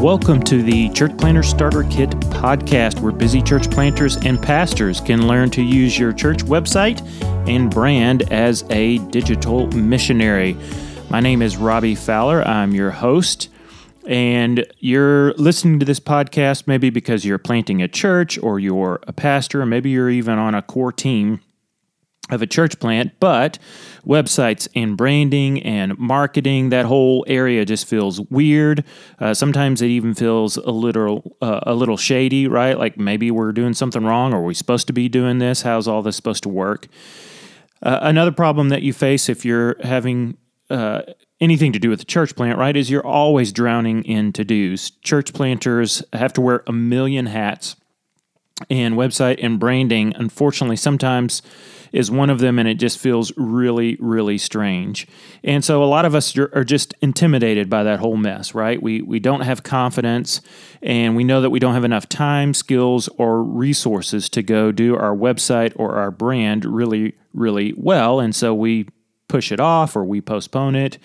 Welcome to the Church Planter Starter Kit podcast, where busy church planters and pastors can learn to use your church website and brand as a digital missionary. My name is Robbie Fowler. I'm your host. And you're listening to this podcast maybe because you're planting a church or you're a pastor, or maybe you're even on a core team of a church plant, but websites and branding and marketing, that whole area just feels weird. Uh, sometimes it even feels a little uh, a little shady, right? Like maybe we're doing something wrong, or are we supposed to be doing this? How's all this supposed to work? Uh, another problem that you face if you're having uh, anything to do with the church plant, right, is you're always drowning in to dos. Church planters have to wear a million hats, and website and branding, unfortunately, sometimes is one of them, and it just feels really, really strange. And so a lot of us are just intimidated by that whole mess, right? We we don't have confidence, and we know that we don't have enough time, skills, or resources to go do our website or our brand really, really well, and so we push it off or we postpone it.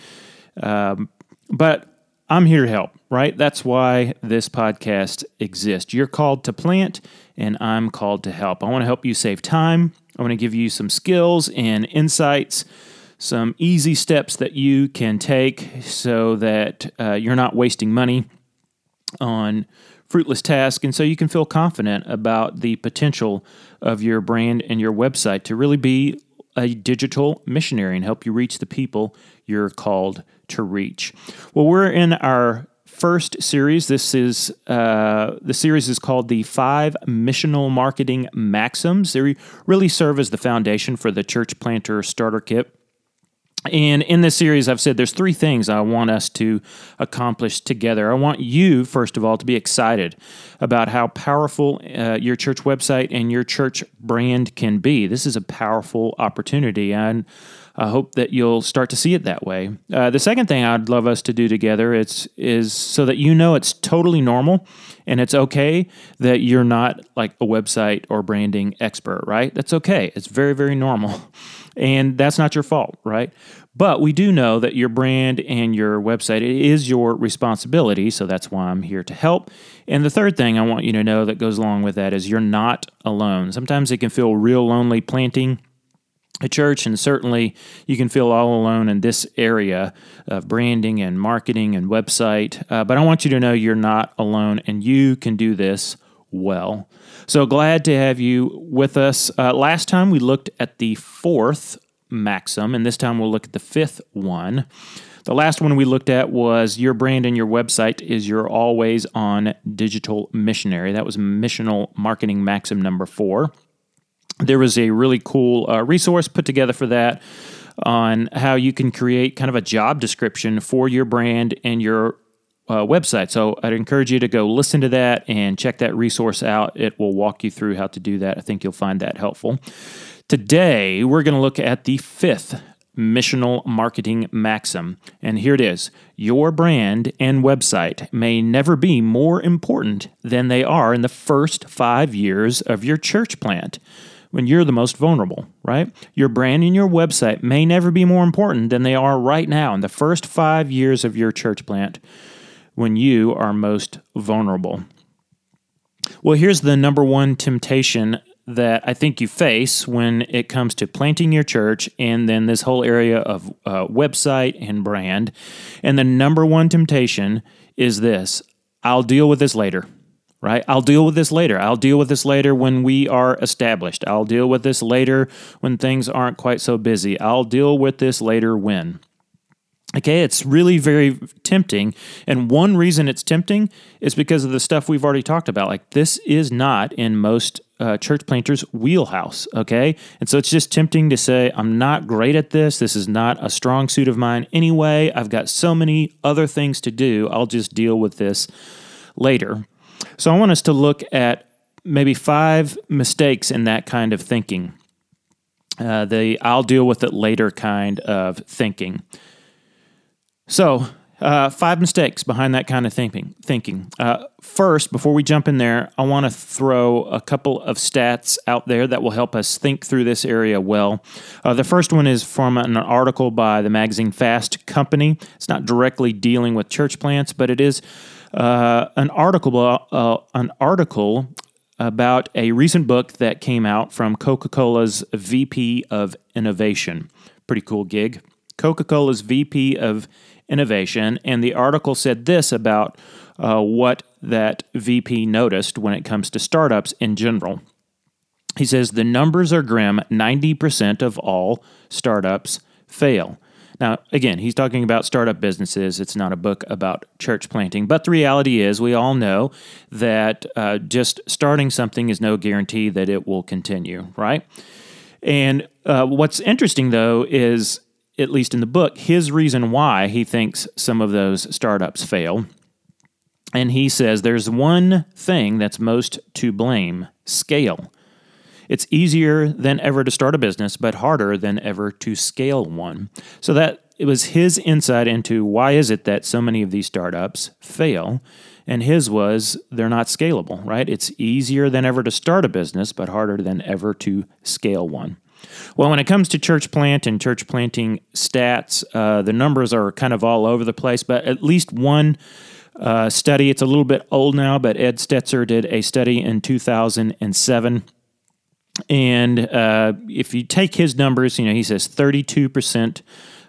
Um, but I'm here to help, right? That's why this podcast exists. You're called to plant, and I'm called to help. I want to help you save time. I want to give you some skills and insights, some easy steps that you can take so that uh, you're not wasting money on fruitless tasks. And so you can feel confident about the potential of your brand and your website to really be a digital missionary and help you reach the people you're called to reach. Well, we're in our first series. This is uh, the series is called the Five Missional Marketing Maxims. They really serve as the foundation for the Church Planter Starter Kit. And in this series, I've said there's three things I want us to accomplish together. I want you, first of all, to be excited about how powerful uh, your church website and your church brand can be. This is a powerful opportunity, and I hope that you'll start to see it that way. Uh, the second thing I'd love us to do together is, is so that you know it's totally normal and it's okay that you're not like a website or branding expert, right? That's okay. It's very, very normal. And that's not your fault, right? But we do know that your brand and your website is your responsibility, so that's why I'm here to help. And the third thing I want you to know that goes along with that is you're not alone. Sometimes it can feel real lonely planting a church, and certainly you can feel all alone in this area of branding and marketing and website. Uh, but I want you to know you're not alone and you can do this well. So glad to have you with us. Uh, last time we looked at the fourth maxim, and this time we'll look at the fifth one. The last one we looked at was your brand and your website is your always on digital missionary. That was missional marketing maxim number four there was a really cool uh, resource put together for that on how you can create kind of a job description for your brand and your uh, website. So I'd encourage you to go listen to that and check that resource out. It will walk you through how to do that. I think you'll find that helpful. Today, we're going to look at the fifth missional marketing maxim. And here it is Your brand and website may never be more important than they are in the first five years of your church plant when you're the most vulnerable, right? Your brand and your website may never be more important than they are right now in the first five years of your church plant when you are most vulnerable. Well, here's the number one temptation that I think you face when it comes to planting your church and then this whole area of uh, website and brand. And the number one temptation is this I'll deal with this later right? I'll deal with this later. I'll deal with this later when we are established. I'll deal with this later when things aren't quite so busy. I'll deal with this later when. Okay, it's really very tempting. And one reason it's tempting is because of the stuff we've already talked about. Like, this is not in most uh, church planters' wheelhouse. Okay. And so it's just tempting to say, I'm not great at this. This is not a strong suit of mine anyway. I've got so many other things to do. I'll just deal with this later. So I want us to look at maybe five mistakes in that kind of thinking. Uh, the I'll deal with it later kind of thinking. So, uh, five mistakes behind that kind of thinking. Thinking. Uh, first, before we jump in there, I want to throw a couple of stats out there that will help us think through this area well. Uh, the first one is from an article by the magazine Fast Company. It's not directly dealing with church plants, but it is uh, an article, uh, an article about a recent book that came out from Coca Cola's VP of Innovation. Pretty cool gig. Coca Cola's VP of Innovation, and the article said this about uh, what that VP noticed when it comes to startups in general. He says the numbers are grim 90% of all startups fail. Now, again, he's talking about startup businesses. It's not a book about church planting. But the reality is, we all know that uh, just starting something is no guarantee that it will continue, right? And uh, what's interesting, though, is, at least in the book, his reason why he thinks some of those startups fail. And he says there's one thing that's most to blame scale. It's easier than ever to start a business, but harder than ever to scale one. So that it was his insight into why is it that so many of these startups fail. And his was they're not scalable, right? It's easier than ever to start a business, but harder than ever to scale one. Well, when it comes to church plant and church planting stats, uh, the numbers are kind of all over the place, but at least one uh, study, it's a little bit old now, but Ed Stetzer did a study in 2007 and uh, if you take his numbers, you know, he says 32%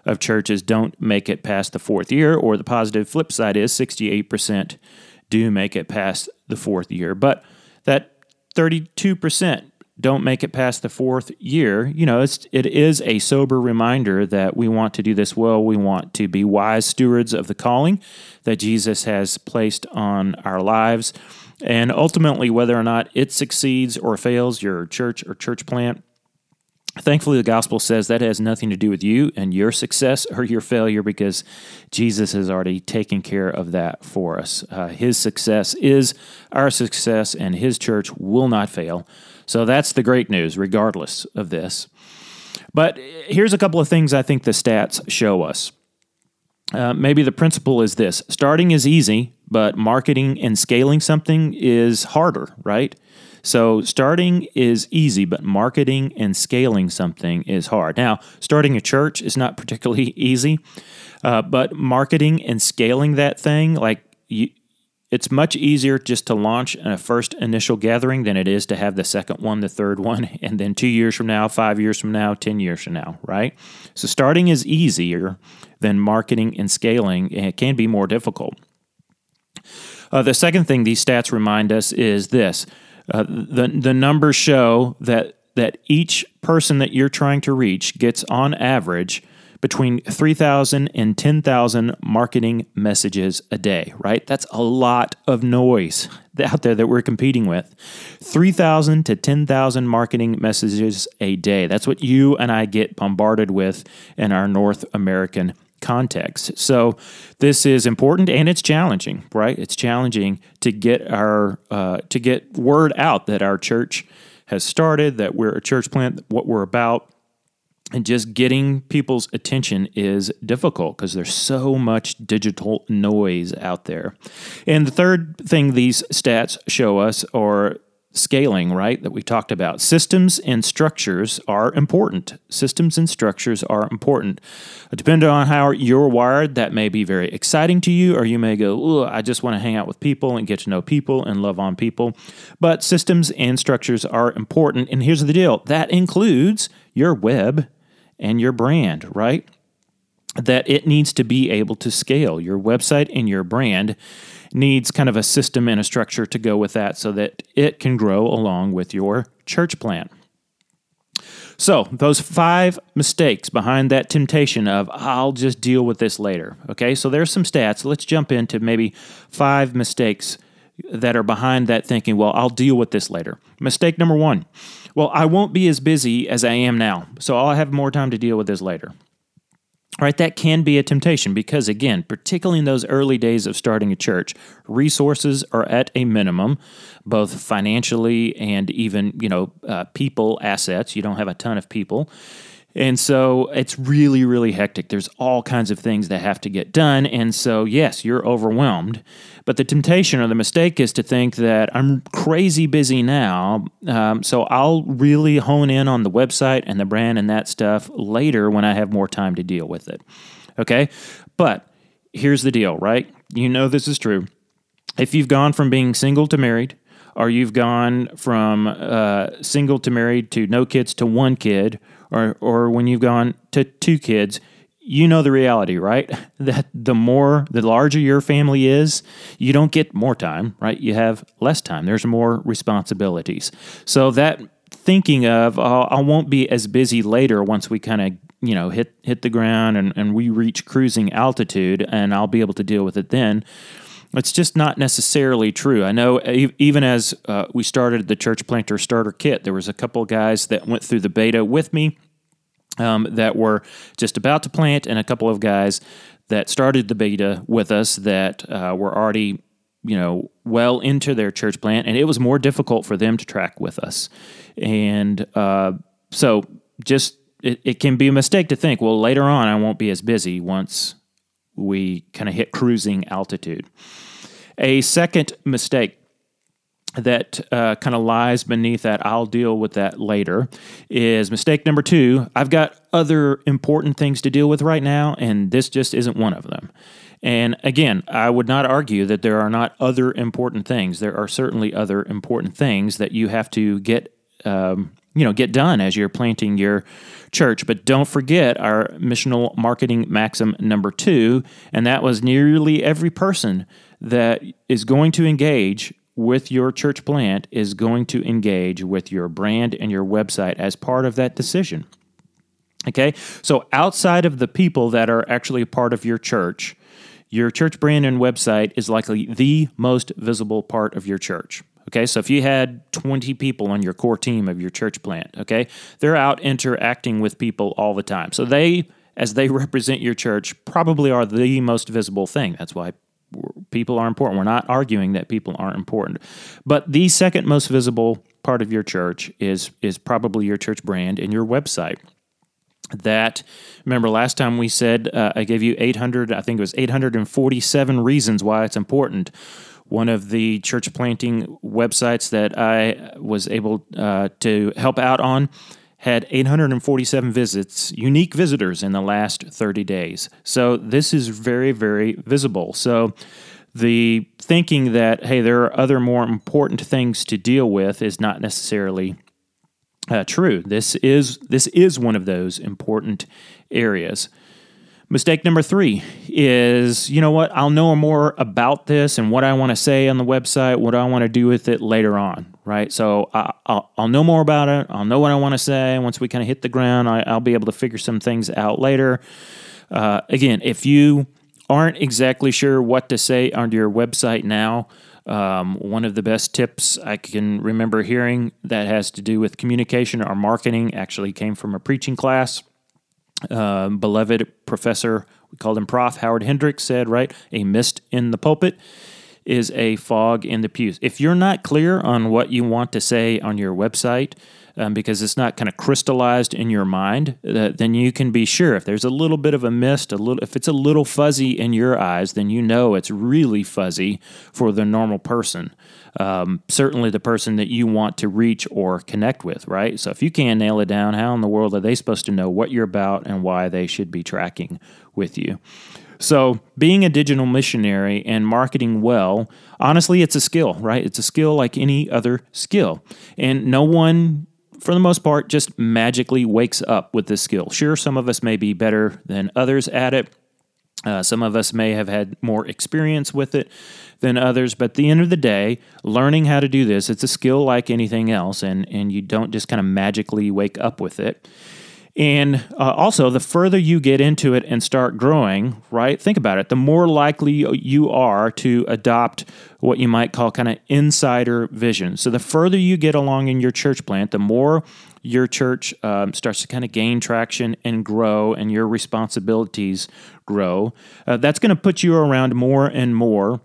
of churches don't make it past the fourth year, or the positive flip side is 68% do make it past the fourth year. But that 32% don't make it past the fourth year, you know, it's, it is a sober reminder that we want to do this well. We want to be wise stewards of the calling that Jesus has placed on our lives. And ultimately, whether or not it succeeds or fails, your church or church plant, thankfully, the gospel says that has nothing to do with you and your success or your failure because Jesus has already taken care of that for us. Uh, his success is our success, and his church will not fail. So that's the great news, regardless of this. But here's a couple of things I think the stats show us. Uh, maybe the principle is this starting is easy, but marketing and scaling something is harder, right? So starting is easy, but marketing and scaling something is hard. Now, starting a church is not particularly easy, uh, but marketing and scaling that thing, like you, it's much easier just to launch a first initial gathering than it is to have the second one, the third one, and then two years from now, five years from now, 10 years from now, right? So starting is easier than marketing and scaling, and it can be more difficult. Uh, the second thing these stats remind us is this uh, the, the numbers show that, that each person that you're trying to reach gets on average between 3,000 and 10,000 marketing messages a day, right? That's a lot of noise out there that we're competing with. 3,000 to 10,000 marketing messages a day. That's what you and I get bombarded with in our North American context. So this is important and it's challenging, right? It's challenging to get our uh, to get word out that our church has started, that we're a church plant, what we're about and just getting people's attention is difficult because there's so much digital noise out there. And the third thing these stats show us are scaling, right, that we talked about. Systems and structures are important. Systems and structures are important. Depending on how you're wired, that may be very exciting to you, or you may go, I just want to hang out with people and get to know people and love on people. But systems and structures are important. And here's the deal that includes your web and your brand, right? That it needs to be able to scale. Your website and your brand needs kind of a system and a structure to go with that so that it can grow along with your church plan. So, those five mistakes behind that temptation of I'll just deal with this later. Okay, so there's some stats. Let's jump into maybe five mistakes that are behind that thinking, well, I'll deal with this later. Mistake number one well, I won't be as busy as I am now, so I'll have more time to deal with this later. Right, that can be a temptation because, again, particularly in those early days of starting a church, resources are at a minimum, both financially and even, you know, uh, people assets. You don't have a ton of people. And so it's really, really hectic. There's all kinds of things that have to get done. And so, yes, you're overwhelmed. But the temptation or the mistake is to think that I'm crazy busy now. Um, so I'll really hone in on the website and the brand and that stuff later when I have more time to deal with it. Okay. But here's the deal, right? You know this is true. if you've gone from being single to married, or you've gone from uh, single to married to no kids to one kid, or or when you've gone to two kids, you know the reality, right? That the more, the larger your family is, you don't get more time, right? You have less time. There's more responsibilities. So that thinking of, oh, I won't be as busy later once we kind of you know hit hit the ground and, and we reach cruising altitude and I'll be able to deal with it then it's just not necessarily true. I know even as uh, we started the Church Planter Starter Kit, there was a couple guys that went through the beta with me um, that were just about to plant, and a couple of guys that started the beta with us that uh, were already, you know, well into their church plant, and it was more difficult for them to track with us. And uh, so, just it, it can be a mistake to think, well, later on I won't be as busy once we kind of hit cruising altitude. A second mistake that uh, kind of lies beneath that, I'll deal with that later, is mistake number two. I've got other important things to deal with right now, and this just isn't one of them. And again, I would not argue that there are not other important things. There are certainly other important things that you have to get um, you know get done as you're planting your church. But don't forget our missional marketing maxim number 2 and that was nearly every person that is going to engage with your church plant is going to engage with your brand and your website as part of that decision. Okay? So outside of the people that are actually part of your church your church brand and website is likely the most visible part of your church Okay, so if you had 20 people on your core team of your church plant, okay, they're out interacting with people all the time. So they, as they represent your church, probably are the most visible thing. That's why people are important. We're not arguing that people aren't important. But the second most visible part of your church is is probably your church brand and your website that remember last time we said uh, i gave you 800 i think it was 847 reasons why it's important one of the church planting websites that I was able uh, to help out on had 847 visits, unique visitors in the last 30 days. So this is very, very visible. So the thinking that, hey, there are other more important things to deal with is not necessarily uh, true. This is this is one of those important areas. Mistake number three is, you know what? I'll know more about this and what I want to say on the website, what I want to do with it later on, right? So I, will I'll know more about it. I'll know what I want to say. Once we kind of hit the ground, I, will be able to figure some things out later. Uh, again, if you aren't exactly sure what to say on your website now, um, one of the best tips I can remember hearing that has to do with communication or marketing actually came from a preaching class uh, beloved professor, we called him Prof. Howard Hendricks, said, right, a mist in the pulpit is a fog in the pews. If you're not clear on what you want to say on your website, um, because it's not kind of crystallized in your mind, uh, then you can be sure if there's a little bit of a mist, a little, if it's a little fuzzy in your eyes, then you know it's really fuzzy for the normal person. Um, certainly, the person that you want to reach or connect with, right? So, if you can't nail it down, how in the world are they supposed to know what you're about and why they should be tracking with you? So, being a digital missionary and marketing well, honestly, it's a skill, right? It's a skill like any other skill. And no one for the most part, just magically wakes up with this skill. Sure, some of us may be better than others at it. Uh, some of us may have had more experience with it than others, but at the end of the day, learning how to do this, it's a skill like anything else, and, and you don't just kind of magically wake up with it. And uh, also, the further you get into it and start growing, right? Think about it. The more likely you are to adopt what you might call kind of insider vision. So, the further you get along in your church plant, the more your church um, starts to kind of gain traction and grow, and your responsibilities grow. Uh, that's going to put you around more and more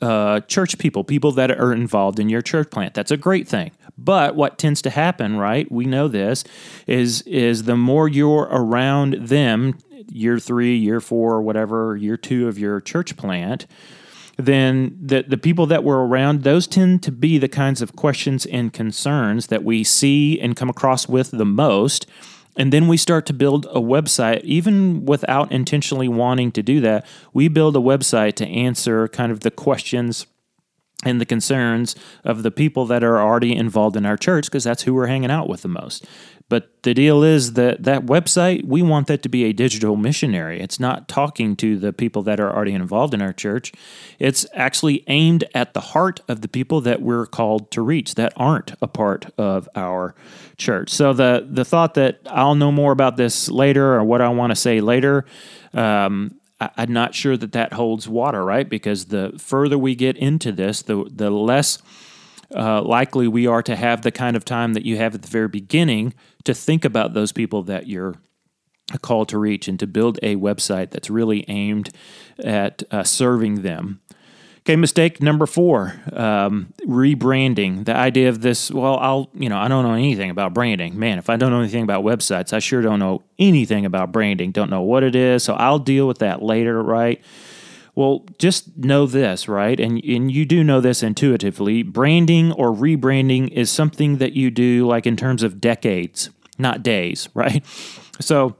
uh, church people, people that are involved in your church plant. That's a great thing. But what tends to happen, right? We know this is is the more you're around them, year three, year four, whatever, year two of your church plant, then the the people that were around those tend to be the kinds of questions and concerns that we see and come across with the most and then we start to build a website, even without intentionally wanting to do that. We build a website to answer kind of the questions and the concerns of the people that are already involved in our church because that's who we're hanging out with the most. But the deal is that that website, we want that to be a digital missionary. It's not talking to the people that are already involved in our church. It's actually aimed at the heart of the people that we're called to reach that aren't a part of our church. So the the thought that I'll know more about this later or what I want to say later, um, I'm not sure that that holds water, right? Because the further we get into this, the the less uh, likely we are to have the kind of time that you have at the very beginning to think about those people that you're called to reach and to build a website that's really aimed at uh, serving them. Okay, mistake number four: um, rebranding. The idea of this. Well, I'll you know I don't know anything about branding. Man, if I don't know anything about websites, I sure don't know anything about branding. Don't know what it is. So I'll deal with that later, right? Well, just know this, right? And and you do know this intuitively. Branding or rebranding is something that you do like in terms of decades, not days, right? So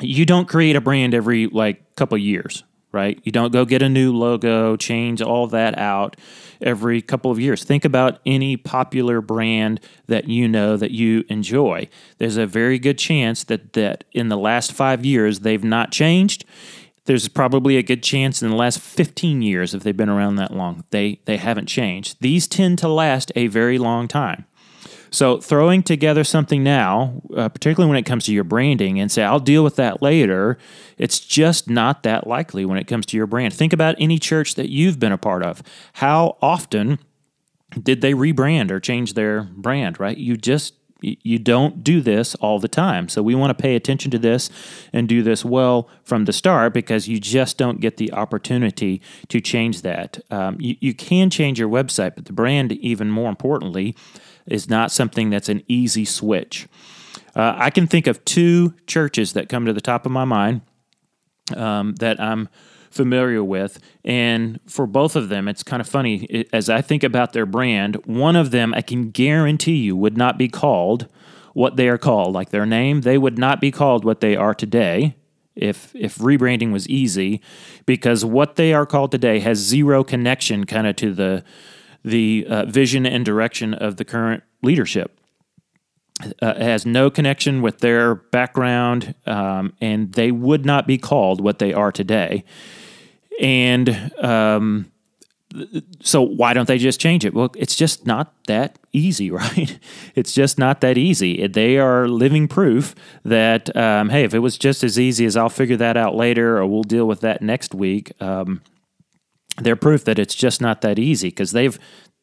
you don't create a brand every like couple years, right? You don't go get a new logo, change all that out every couple of years. Think about any popular brand that you know that you enjoy. There's a very good chance that that in the last 5 years they've not changed. There's probably a good chance in the last 15 years if they've been around that long, they they haven't changed. These tend to last a very long time. So throwing together something now, uh, particularly when it comes to your branding, and say I'll deal with that later, it's just not that likely when it comes to your brand. Think about any church that you've been a part of. How often did they rebrand or change their brand? Right? You just you don't do this all the time. So we want to pay attention to this and do this well from the start because you just don't get the opportunity to change that. Um, you, you can change your website, but the brand, even more importantly, is not something that's an easy switch. Uh, I can think of two churches that come to the top of my mind um, that I'm familiar with. And for both of them, it's kind of funny. As I think about their brand, one of them I can guarantee you would not be called what they are called, like their name, they would not be called what they are today if if rebranding was easy because what they are called today has zero connection kind of to the the uh, vision and direction of the current leadership. Uh, has no connection with their background, um, and they would not be called what they are today. And um, so, why don't they just change it? Well, it's just not that easy, right? It's just not that easy. They are living proof that, um, hey, if it was just as easy as I'll figure that out later or we'll deal with that next week, um, they're proof that it's just not that easy because they've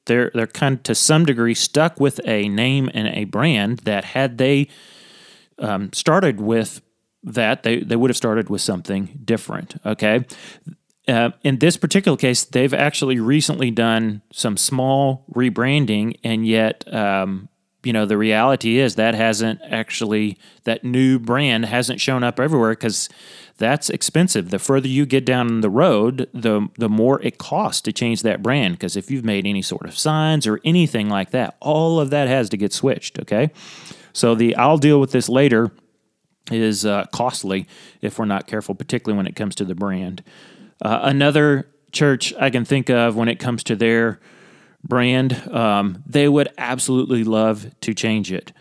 they're they're kind of to some degree stuck with a name and a brand that had they um, started with that they they would have started with something different. Okay. Uh, in this particular case, they've actually recently done some small rebranding, and yet um, you know the reality is that hasn't actually that new brand hasn't shown up everywhere because that's expensive. The further you get down the road the the more it costs to change that brand. Because if you've made any sort of signs or anything like that all of that has to get switched okay? So the i'll deal with this later is uh, costly if we're not careful particularly when it comes to the brand. Uh, another church i can think of when it comes to their brand, um, they would absolutely love to change it.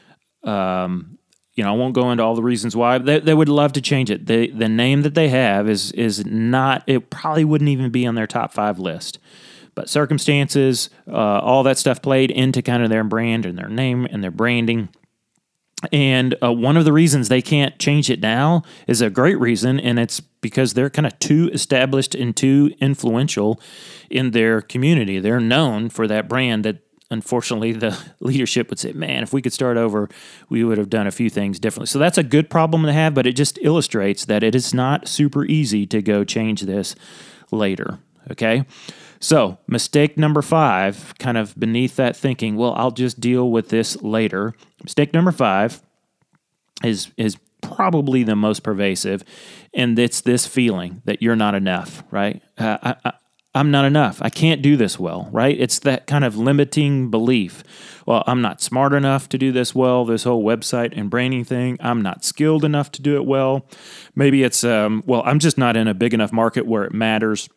Um, you know, I won't go into all the reasons why. They, they would love to change it. The the name that they have is is not. It probably wouldn't even be on their top five list. But circumstances, uh, all that stuff played into kind of their brand and their name and their branding. And uh, one of the reasons they can't change it now is a great reason, and it's because they're kind of too established and too influential in their community. They're known for that brand that unfortunately the leadership would say, man, if we could start over, we would have done a few things differently. So that's a good problem to have, but it just illustrates that it is not super easy to go change this later. Okay. So, mistake number five, kind of beneath that thinking, well, I'll just deal with this later. Mistake number five is is probably the most pervasive, and it's this feeling that you're not enough, right? Uh, I, I'm not enough. I can't do this well, right? It's that kind of limiting belief. Well, I'm not smart enough to do this well, this whole website and branding thing. I'm not skilled enough to do it well. Maybe it's, um, well, I'm just not in a big enough market where it matters.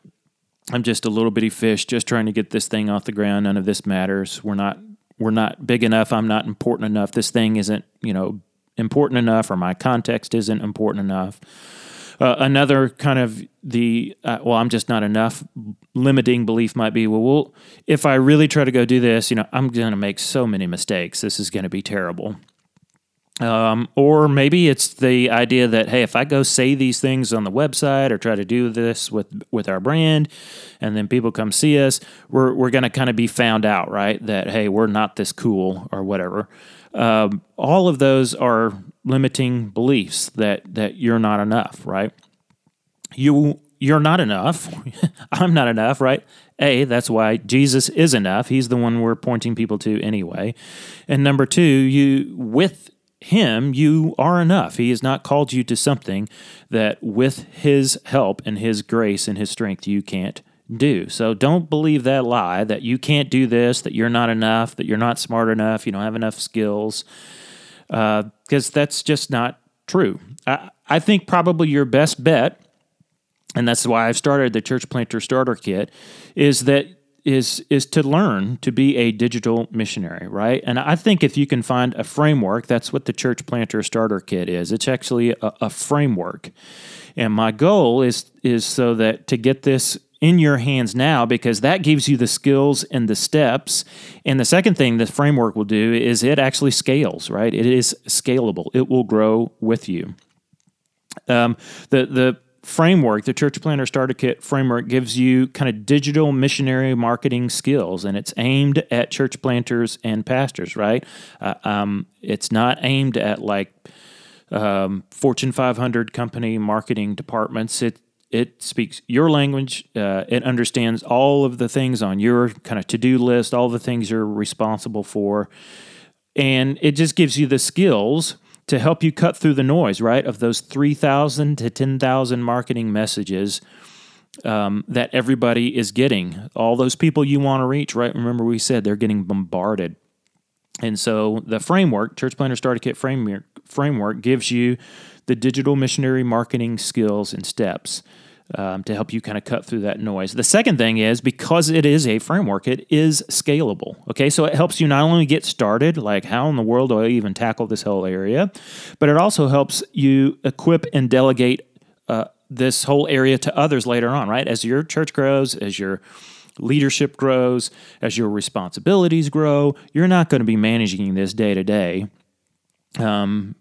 I'm just a little bitty fish just trying to get this thing off the ground. None of this matters. We're not we're not big enough. I'm not important enough. This thing isn't, you know, important enough or my context isn't important enough. Uh, another kind of the uh, well, I'm just not enough. Limiting belief might be well, well, if I really try to go do this, you know, I'm going to make so many mistakes. This is going to be terrible. Um, or maybe it's the idea that hey, if I go say these things on the website or try to do this with with our brand, and then people come see us, we're we're going to kind of be found out, right? That hey, we're not this cool or whatever. Um, all of those are limiting beliefs that that you're not enough, right? You you're not enough. I'm not enough, right? A, that's why Jesus is enough. He's the one we're pointing people to anyway. And number two, you with him, you are enough. He has not called you to something that with his help and his grace and his strength you can't do. So don't believe that lie that you can't do this, that you're not enough, that you're not smart enough, you don't have enough skills, uh, because that's just not true. I, I think probably your best bet, and that's why I've started the Church Planter Starter Kit, is that is is to learn to be a digital missionary, right? And I think if you can find a framework, that's what the Church Planter Starter Kit is. It's actually a, a framework, and my goal is is so that to get this in your hands now because that gives you the skills and the steps. And the second thing the framework will do is it actually scales, right? It is scalable. It will grow with you. Um, the the framework, the Church Planter Starter Kit framework, gives you kind of digital missionary marketing skills, and it's aimed at church planters and pastors, right? Uh, um, it's not aimed at like um, Fortune 500 company marketing departments. It it speaks your language. Uh, it understands all of the things on your kind of to do list, all the things you're responsible for, and it just gives you the skills to help you cut through the noise, right, of those 3,000 to 10,000 marketing messages um, that everybody is getting. All those people you want to reach, right? Remember, we said they're getting bombarded. And so the framework, Church Planter Starter Kit framework, framework gives you the digital missionary marketing skills and steps um, to help you kind of cut through that noise. The second thing is because it is a framework, it is scalable. Okay, so it helps you not only get started, like how in the world do I even tackle this whole area, but it also helps you equip and delegate uh, this whole area to others later on, right? As your church grows, as your leadership grows, as your responsibilities grow, you're not going to be managing this day to day. Um,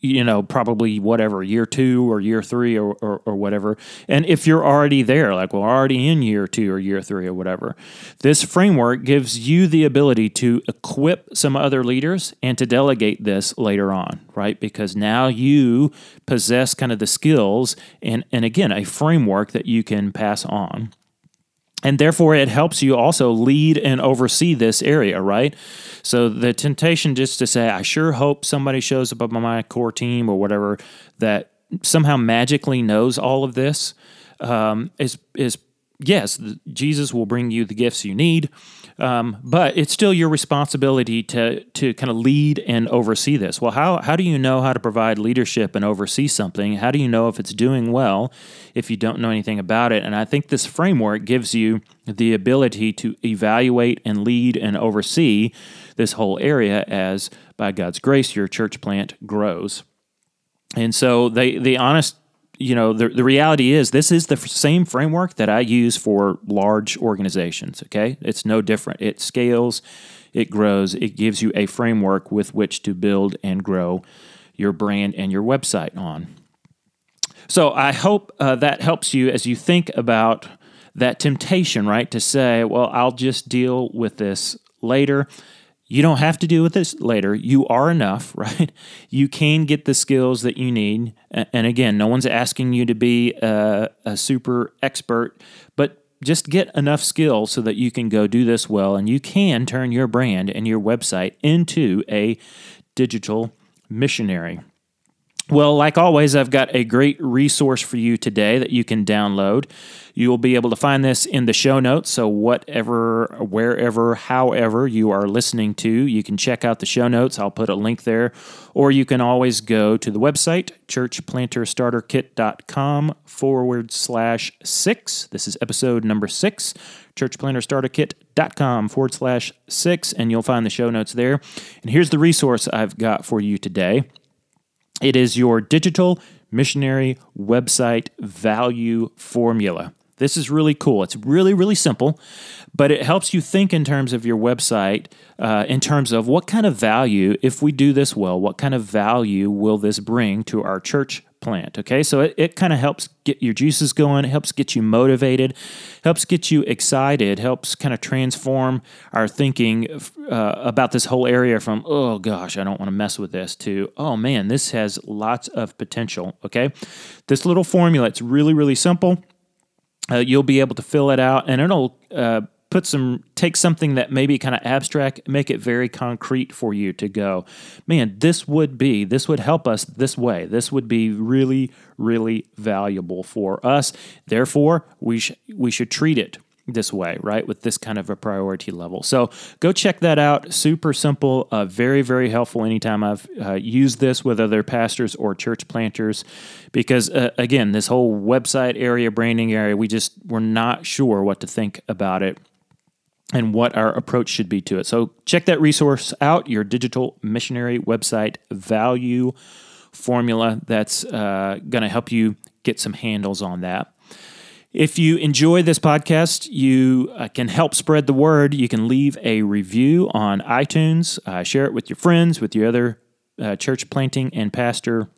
you know, probably whatever, year two or year three or, or, or, whatever. And if you're already there, like we're already in year two or year three or whatever, this framework gives you the ability to equip some other leaders and to delegate this later on, right? Because now you possess kind of the skills and, and again, a framework that you can pass on. And therefore, it helps you also lead and oversee this area, right? So the temptation just to say, I sure hope somebody shows up on my core team or whatever that somehow magically knows all of this um, is is yes, Jesus will bring you the gifts you need, um, but it's still your responsibility to to kind of lead and oversee this. Well, how how do you know how to provide leadership and oversee something? How do you know if it's doing well if you don't know anything about it? And I think this framework gives you the ability to evaluate and lead and oversee this whole area as by God's grace your church plant grows. And so they the honest you know the, the reality is this is the same framework that i use for large organizations okay? It's no different. It scales it grows it gives you a framework with which to build and grow your brand and your website on. So i hope uh, that helps you as you think about that temptation right to say well i'll just deal with this later you don't have to deal with this later. You are enough, right? You can get the skills that you need. And again, no one's asking you to be a, a, super expert, but just get enough skills so that you can go do this well and you can turn your brand and your website into a digital missionary. Well, like always, I've got a great resource for you today that you can download. You will be able to find this in the show notes. So, whatever, wherever, however you are listening to, you can check out the show notes. I'll put a link there. Or you can always go to the website, churchplanterstarterkit.com forward slash six. This is episode number six, churchplanterstarterkit.com forward slash six, and you'll find the show notes there. And here's the resource I've got for you today. It is your digital missionary website value formula. This is really cool. It's really, really simple, but it helps you think in terms of your website, uh, in terms of what kind of value, if we do this well, what kind of value will this bring to our church plant. Okay, so it, it kind of helps get your juices going, helps get you motivated, helps get you excited, helps kind of transform our thinking uh, about this whole area from, oh gosh, I don't want to mess with this, to, oh man, this has lots of potential. Okay, this little formula, it's really, really simple. Uh, you'll be able to fill it out and it'll uh, put some take something that maybe kind of abstract make it very concrete for you to go man this would be this would help us this way this would be really really valuable for us therefore we sh- we should treat it this way, right? With this kind of a priority level. So go check that out. Super simple, uh, very, very helpful anytime I've uh, used this with other pastors or church planters. Because uh, again, this whole website area, branding area, we just, we're not sure what to think about it and what our approach should be to it. So check that resource out, your digital missionary website value formula. That's uh, going to help you get some handles on that. If you enjoy this podcast, you uh, can help spread the word. You can leave a review on iTunes, uh, share it with your friends, with your other uh, church planting and pastor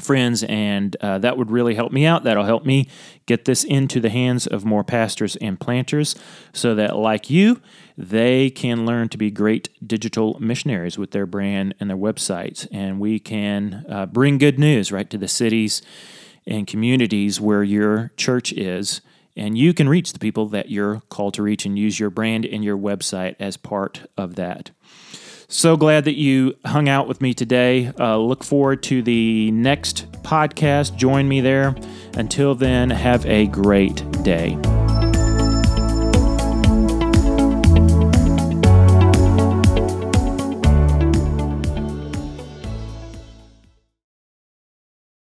friends, and uh, that would really help me out. That'll help me get this into the hands of more pastors and planters so that, like you, they can learn to be great digital missionaries with their brand and their websites. And we can uh, bring good news right to the cities and communities where your church is. And you can reach the people that you're called to reach and use your brand and your website as part of that. So glad that you hung out with me today. Uh, look forward to the next podcast. Join me there. Until then, have a great day.